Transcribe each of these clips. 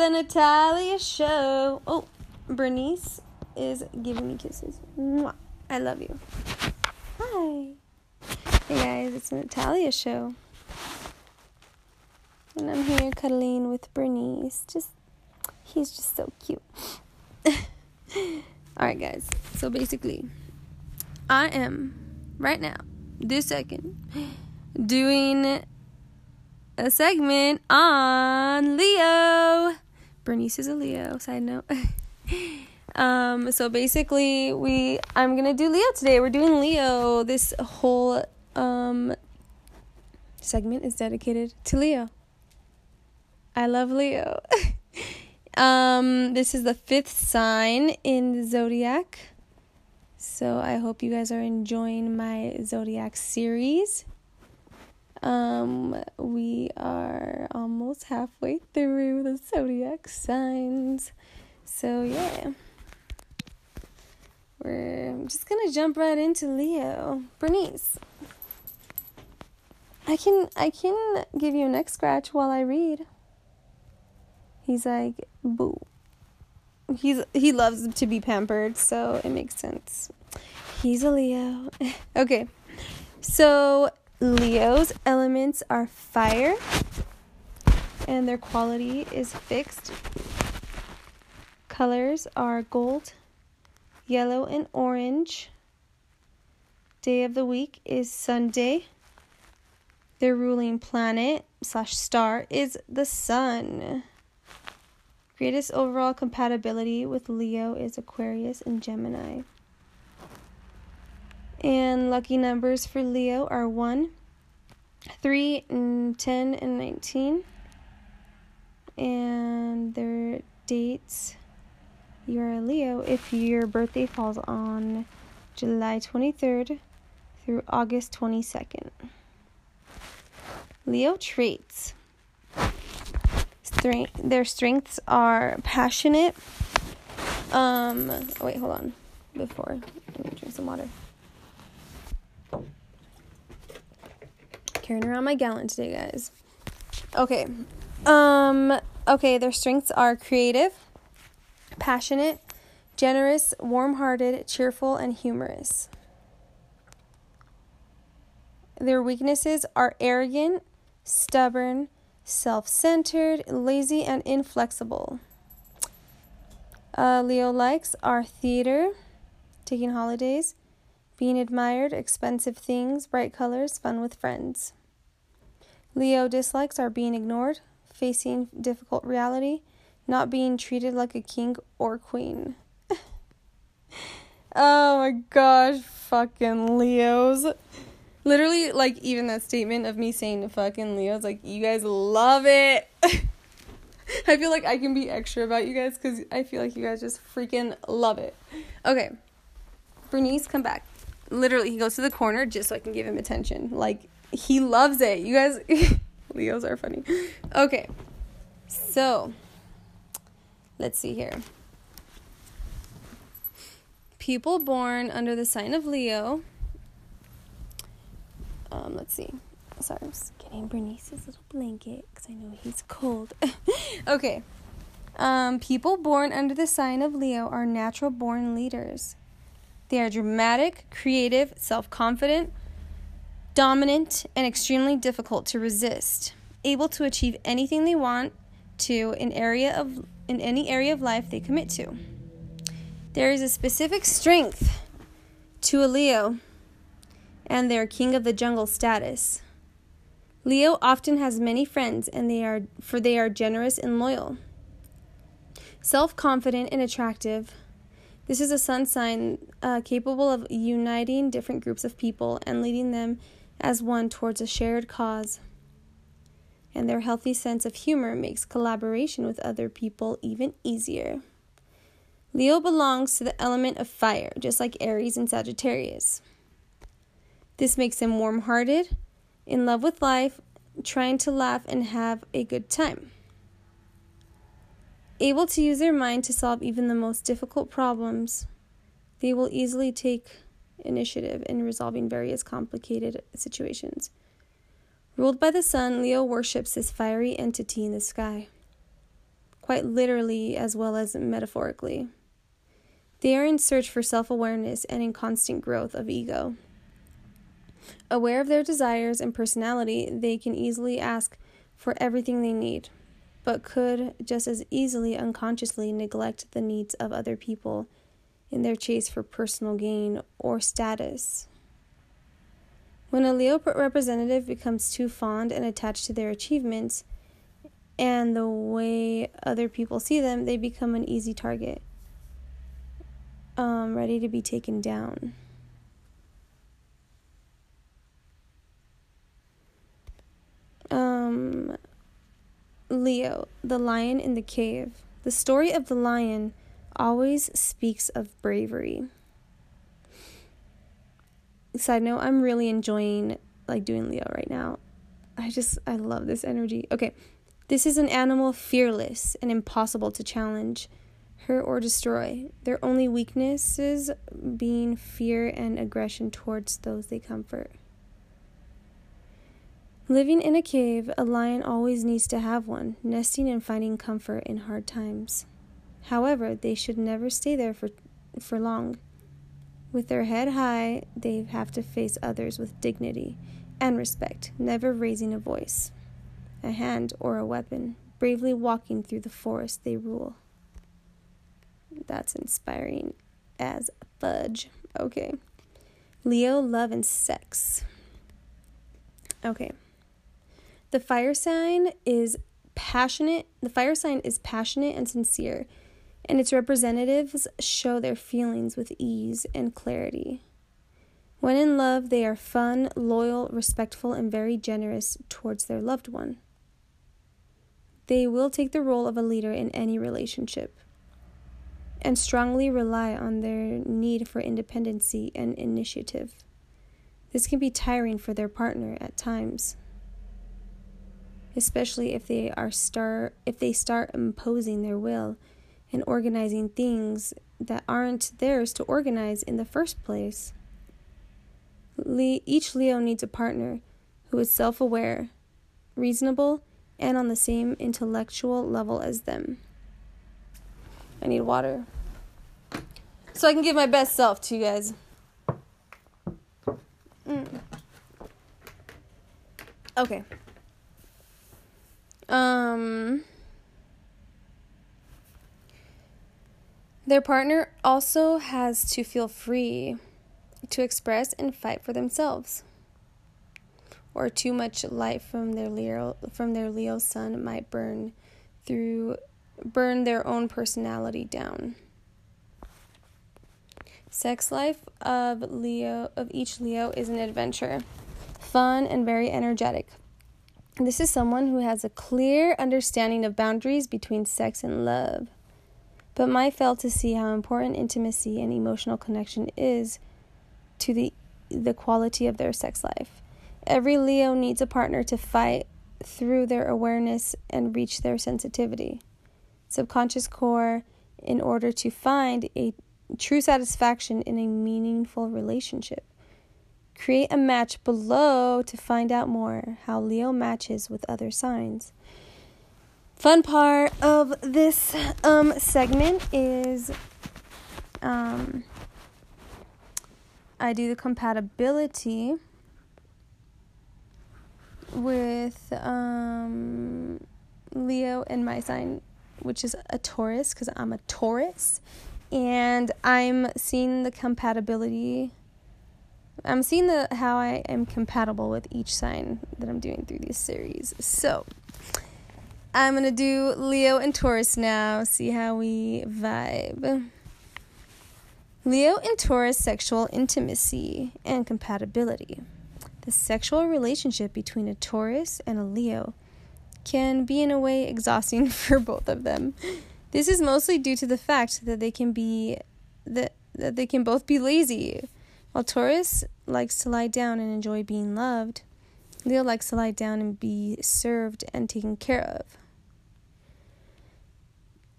the Natalia show. Oh, Bernice is giving me kisses. Mwah. I love you. Hi. Hey guys, it's Natalia show. And I'm here cuddling with Bernice. Just he's just so cute. Alright guys. So basically, I am right now, this second, doing a segment on Leo. Bernice is a Leo, side note. um, so basically we I'm gonna do Leo today. We're doing Leo. This whole um segment is dedicated to Leo. I love Leo. um, this is the fifth sign in the zodiac. So I hope you guys are enjoying my zodiac series. Um, we are almost halfway through the zodiac signs. So yeah. We're just gonna jump right into Leo. Bernice. I can I can give you a neck scratch while I read. He's like, boo. He's he loves to be pampered, so it makes sense. He's a Leo. okay. So Leo's elements are fire and their quality is fixed. Colors are gold, yellow, and orange. Day of the week is Sunday. Their ruling planet slash star is the sun. Greatest overall compatibility with Leo is Aquarius and Gemini. And lucky numbers for Leo are 1, 3, and 10, and 19. And their dates you're a Leo if your birthday falls on July 23rd through August 22nd. Leo traits. Strength, their strengths are passionate. Um, wait, hold on. Before, let me drink some water. Carrying around my gallon today, guys. Okay. Um, okay, their strengths are creative, passionate, generous, warm hearted, cheerful, and humorous. Their weaknesses are arrogant, stubborn, self centered, lazy, and inflexible. Uh, Leo likes are theater, taking holidays, being admired, expensive things, bright colors, fun with friends. Leo dislikes are being ignored, facing difficult reality, not being treated like a king or queen. oh my gosh, fucking Leos. Literally, like, even that statement of me saying fucking Leos, like, you guys love it. I feel like I can be extra about you guys because I feel like you guys just freaking love it. Okay. Bernice, come back. Literally, he goes to the corner just so I can give him attention. Like, he loves it. You guys, Leos are funny. Okay. So, let's see here. People born under the sign of Leo um, let's see. Sorry, I'm just getting Bernice's little blanket because I know he's cold. okay. Um, people born under the sign of Leo are natural born leaders. They are dramatic, creative, self confident, dominant, and extremely difficult to resist. Able to achieve anything they want to in area of in any area of life they commit to. There is a specific strength to a Leo and their king of the jungle status. Leo often has many friends and they are for they are generous and loyal. Self-confident and attractive. This is a sun sign uh, capable of uniting different groups of people and leading them as one towards a shared cause. And their healthy sense of humor makes collaboration with other people even easier. Leo belongs to the element of fire, just like Aries and Sagittarius. This makes him warm hearted, in love with life, trying to laugh and have a good time. Able to use their mind to solve even the most difficult problems, they will easily take initiative in resolving various complicated situations. Ruled by the sun, Leo worships this fiery entity in the sky, quite literally as well as metaphorically. They are in search for self awareness and in constant growth of ego. Aware of their desires and personality, they can easily ask for everything they need, but could just as easily unconsciously neglect the needs of other people in their chase for personal gain or status. When a Leo representative becomes too fond and attached to their achievements and the way other people see them, they become an easy target, um, ready to be taken down. Um, Leo, the lion in the cave. The story of the lion always speaks of bravery. Side note, I'm really enjoying like doing Leo right now. I just I love this energy. Okay. This is an animal fearless and impossible to challenge, hurt or destroy. Their only weaknesses being fear and aggression towards those they comfort. Living in a cave, a lion always needs to have one, nesting and finding comfort in hard times. However, they should never stay there for, for long. With their head high, they have to face others with dignity and respect, never raising a voice, a hand, or a weapon, bravely walking through the forest they rule. That's inspiring as fudge. Okay. Leo, love, and sex. Okay. The fire sign is passionate. The fire sign is passionate and sincere, and its representatives show their feelings with ease and clarity. When in love, they are fun, loyal, respectful, and very generous towards their loved one. They will take the role of a leader in any relationship and strongly rely on their need for independency and initiative. This can be tiring for their partner at times especially if they are start if they start imposing their will and organizing things that aren't theirs to organize in the first place. Le- each Leo needs a partner who is self-aware, reasonable, and on the same intellectual level as them. I need water. So I can give my best self to you guys. Mm. Okay. Um, their partner also has to feel free to express and fight for themselves. Or too much light from their Leo from their Leo sun might burn through burn their own personality down. Sex life of Leo of each Leo is an adventure, fun and very energetic. This is someone who has a clear understanding of boundaries between sex and love, but might fail to see how important intimacy and emotional connection is to the, the quality of their sex life. Every Leo needs a partner to fight through their awareness and reach their sensitivity, subconscious core, in order to find a true satisfaction in a meaningful relationship. Create a match below to find out more how Leo matches with other signs. Fun part of this um, segment is um, I do the compatibility with um, Leo and my sign, which is a Taurus, because I'm a Taurus. And I'm seeing the compatibility I'm seeing the how I am compatible with each sign that I'm doing through these series. So I'm gonna do Leo and Taurus now, see how we vibe. Leo and Taurus sexual intimacy and compatibility. The sexual relationship between a Taurus and a Leo can be in a way exhausting for both of them. This is mostly due to the fact that they can be that that they can both be lazy while Taurus likes to lie down and enjoy being loved, Leo likes to lie down and be served and taken care of.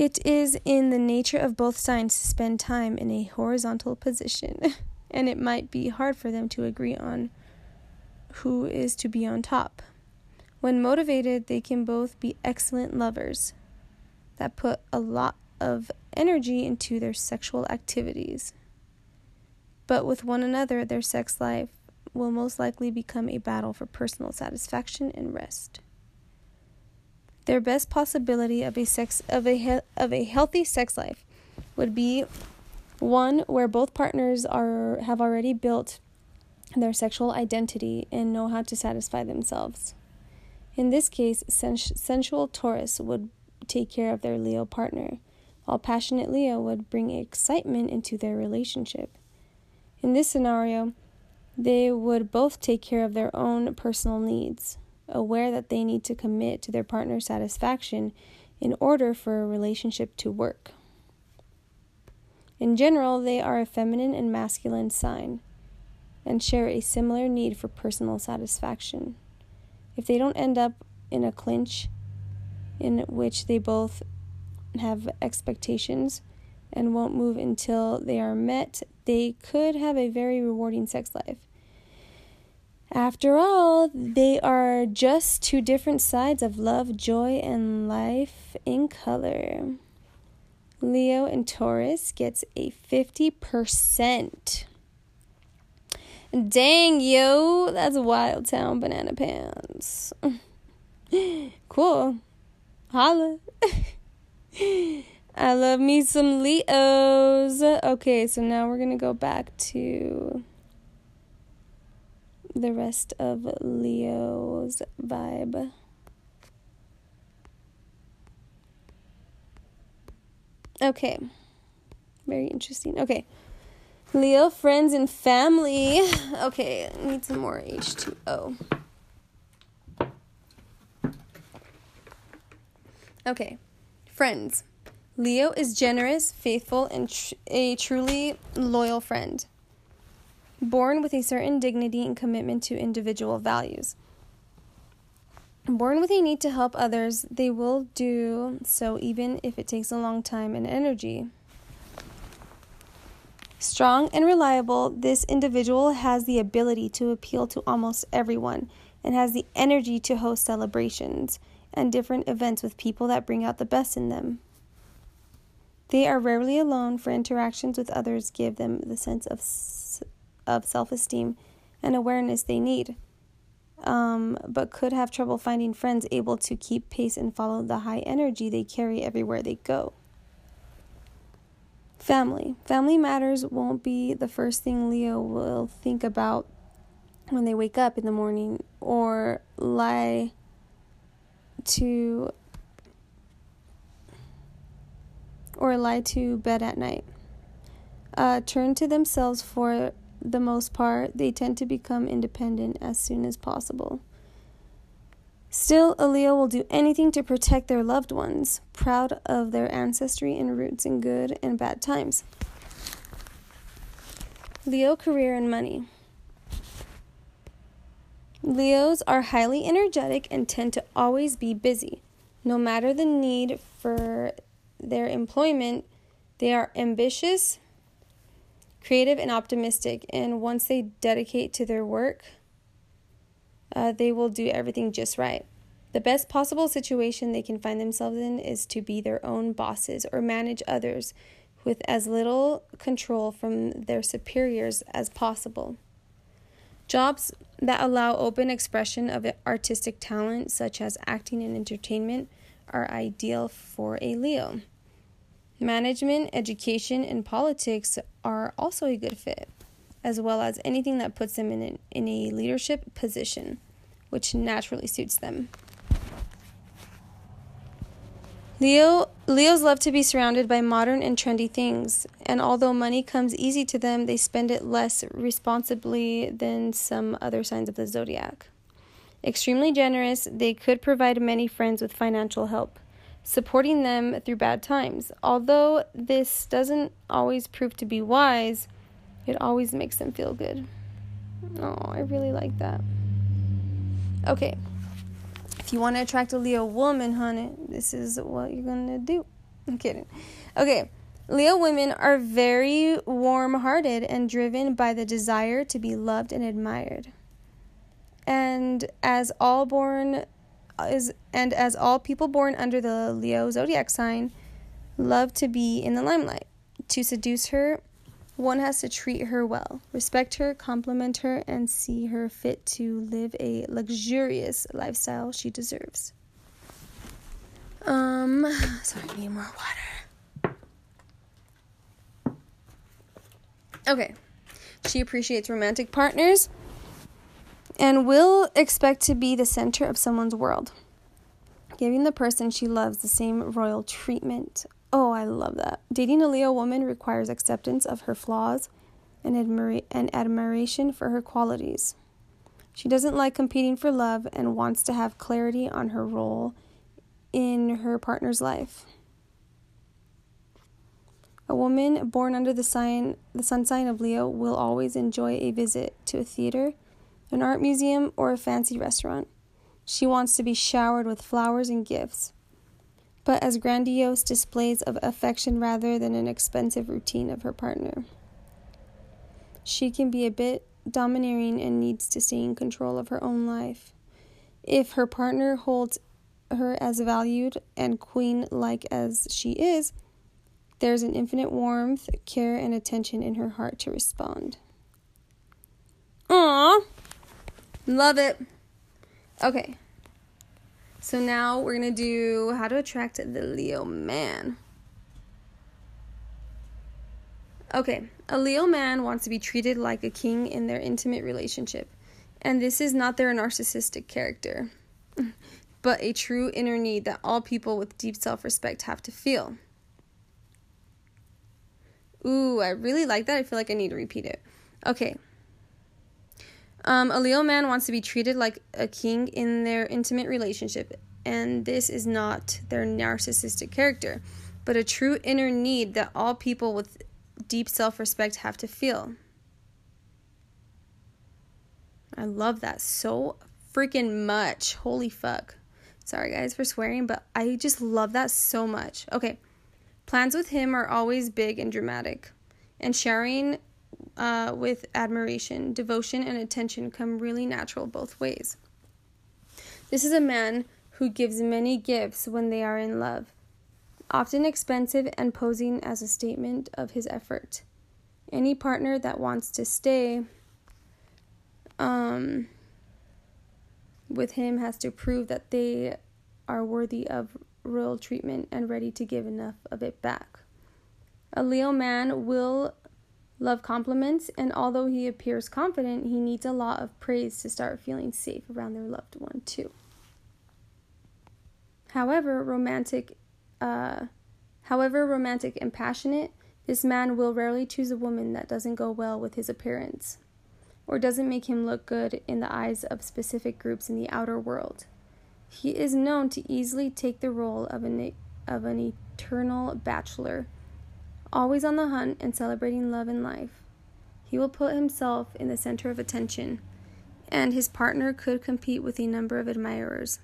It is in the nature of both signs to spend time in a horizontal position, and it might be hard for them to agree on who is to be on top. When motivated, they can both be excellent lovers that put a lot of energy into their sexual activities. But with one another, their sex life will most likely become a battle for personal satisfaction and rest. Their best possibility of a sex of a of a healthy sex life would be one where both partners are have already built their sexual identity and know how to satisfy themselves. In this case, sens- sensual Taurus would take care of their Leo partner, while passionate Leo would bring excitement into their relationship. In this scenario, they would both take care of their own personal needs, aware that they need to commit to their partner's satisfaction in order for a relationship to work. In general, they are a feminine and masculine sign and share a similar need for personal satisfaction. If they don't end up in a clinch in which they both have expectations and won't move until they are met, they could have a very rewarding sex life. After all, they are just two different sides of love, joy, and life in color. Leo and Taurus gets a 50%. Dang, yo, that's Wild Town Banana Pants. cool. Holla. I love me some Leos. Okay, so now we're going to go back to the rest of Leo's vibe. Okay. Very interesting. Okay. Leo, friends, and family. Okay, need some more H2O. Okay, friends. Leo is generous, faithful, and tr- a truly loyal friend. Born with a certain dignity and commitment to individual values. Born with a need to help others, they will do so even if it takes a long time and energy. Strong and reliable, this individual has the ability to appeal to almost everyone and has the energy to host celebrations and different events with people that bring out the best in them. They are rarely alone, for interactions with others give them the sense of, of self esteem and awareness they need um, but could have trouble finding friends able to keep pace and follow the high energy they carry everywhere they go. Family. Family matters won't be the first thing Leo will think about when they wake up in the morning or lie to or lie to bed at night. Uh, turn to themselves for the most part, they tend to become independent as soon as possible. Still, a Leo will do anything to protect their loved ones, proud of their ancestry and roots in good and bad times. Leo career and money. Leos are highly energetic and tend to always be busy. No matter the need for their employment, they are ambitious, creative and optimistic. And once they dedicate to their work, uh, they will do everything just right. The best possible situation they can find themselves in is to be their own bosses or manage others with as little control from their superiors as possible. Jobs that allow open expression of artistic talent, such as acting and entertainment, are ideal for a Leo. Management, education, and politics are also a good fit, as well as anything that puts them in, in a leadership position, which naturally suits them. Leo Leos love to be surrounded by modern and trendy things, and although money comes easy to them, they spend it less responsibly than some other signs of the zodiac. Extremely generous, they could provide many friends with financial help supporting them through bad times. Although this doesn't always prove to be wise, it always makes them feel good. Oh, I really like that. Okay. If you want to attract a Leo woman, honey, this is what you're going to do. I'm kidding. Okay. Leo women are very warm hearted and driven by the desire to be loved and admired. And as all born and as all people born under the Leo zodiac sign love to be in the limelight. To seduce her, one has to treat her well, respect her, compliment her, and see her fit to live a luxurious lifestyle she deserves. Um, sorry, I need more water. Okay. She appreciates romantic partners and will expect to be the center of someone's world, giving the person she loves the same royal treatment. Oh, I love that. Dating a Leo woman requires acceptance of her flaws and, and admiration for her qualities. She doesn't like competing for love and wants to have clarity on her role in her partner's life. A woman born under the sign the sun sign of Leo will always enjoy a visit to a theater, an art museum, or a fancy restaurant. She wants to be showered with flowers and gifts, but as grandiose displays of affection rather than an expensive routine of her partner. She can be a bit domineering and needs to stay in control of her own life. If her partner holds her as valued and queen like as she is, there's an infinite warmth, care, and attention in her heart to respond. Aww. Love it. Okay. So now we're going to do how to attract the Leo man. Okay. A Leo man wants to be treated like a king in their intimate relationship. And this is not their narcissistic character, but a true inner need that all people with deep self respect have to feel. Ooh, I really like that. I feel like I need to repeat it. Okay. Um, a Leo man wants to be treated like a king in their intimate relationship, and this is not their narcissistic character, but a true inner need that all people with deep self respect have to feel. I love that so freaking much. Holy fuck. Sorry, guys, for swearing, but I just love that so much. Okay. Plans with him are always big and dramatic, and sharing uh, with admiration, devotion, and attention come really natural both ways. This is a man who gives many gifts when they are in love, often expensive and posing as a statement of his effort. Any partner that wants to stay um, with him has to prove that they are worthy of royal treatment and ready to give enough of it back. A Leo man will love compliments, and although he appears confident, he needs a lot of praise to start feeling safe around their loved one, too. However, romantic, uh, however romantic and passionate, this man will rarely choose a woman that doesn't go well with his appearance, or doesn't make him look good in the eyes of specific groups in the outer world. He is known to easily take the role of an, of an eternal bachelor, always on the hunt and celebrating love and life. He will put himself in the center of attention, and his partner could compete with a number of admirers.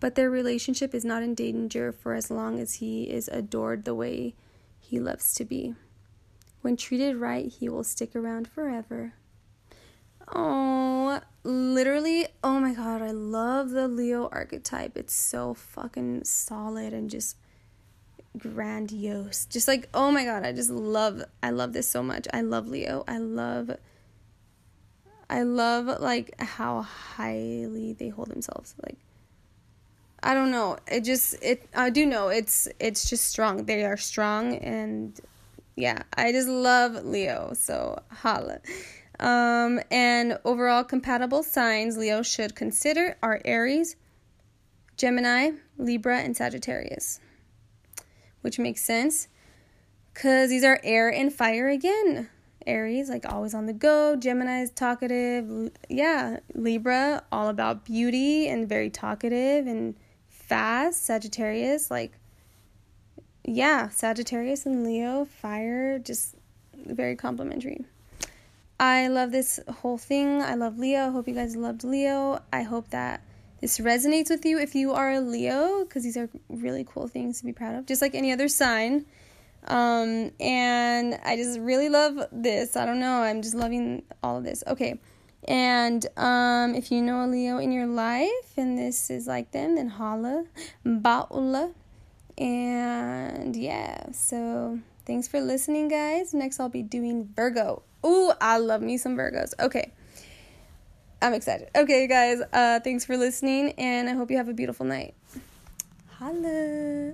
But their relationship is not in danger for as long as he is adored the way he loves to be. When treated right, he will stick around forever. Oh, literally, oh my god, I love the Leo archetype. It's so fucking solid and just grandiose. Just like, oh my god, I just love I love this so much. I love Leo. I love I love like how highly they hold themselves. Like I don't know. It just it I do know it's it's just strong. They are strong and yeah, I just love Leo. So holla. Um, and overall compatible signs Leo should consider are Aries, Gemini, Libra, and Sagittarius. Which makes sense because these are air and fire again. Aries, like always on the go. Gemini is talkative. Yeah, Libra, all about beauty and very talkative and fast. Sagittarius, like, yeah, Sagittarius and Leo, fire, just very complimentary. I love this whole thing. I love Leo. Hope you guys loved Leo. I hope that this resonates with you if you are a Leo, because these are really cool things to be proud of, just like any other sign. Um, and I just really love this. I don't know. I'm just loving all of this. Okay. And um, if you know a Leo in your life and this is like them, then holla, baula. And yeah, so thanks for listening, guys. Next, I'll be doing Virgo. Ooh, I love me some Virgos. Okay. I'm excited. Okay, guys, uh, thanks for listening, and I hope you have a beautiful night. Holla.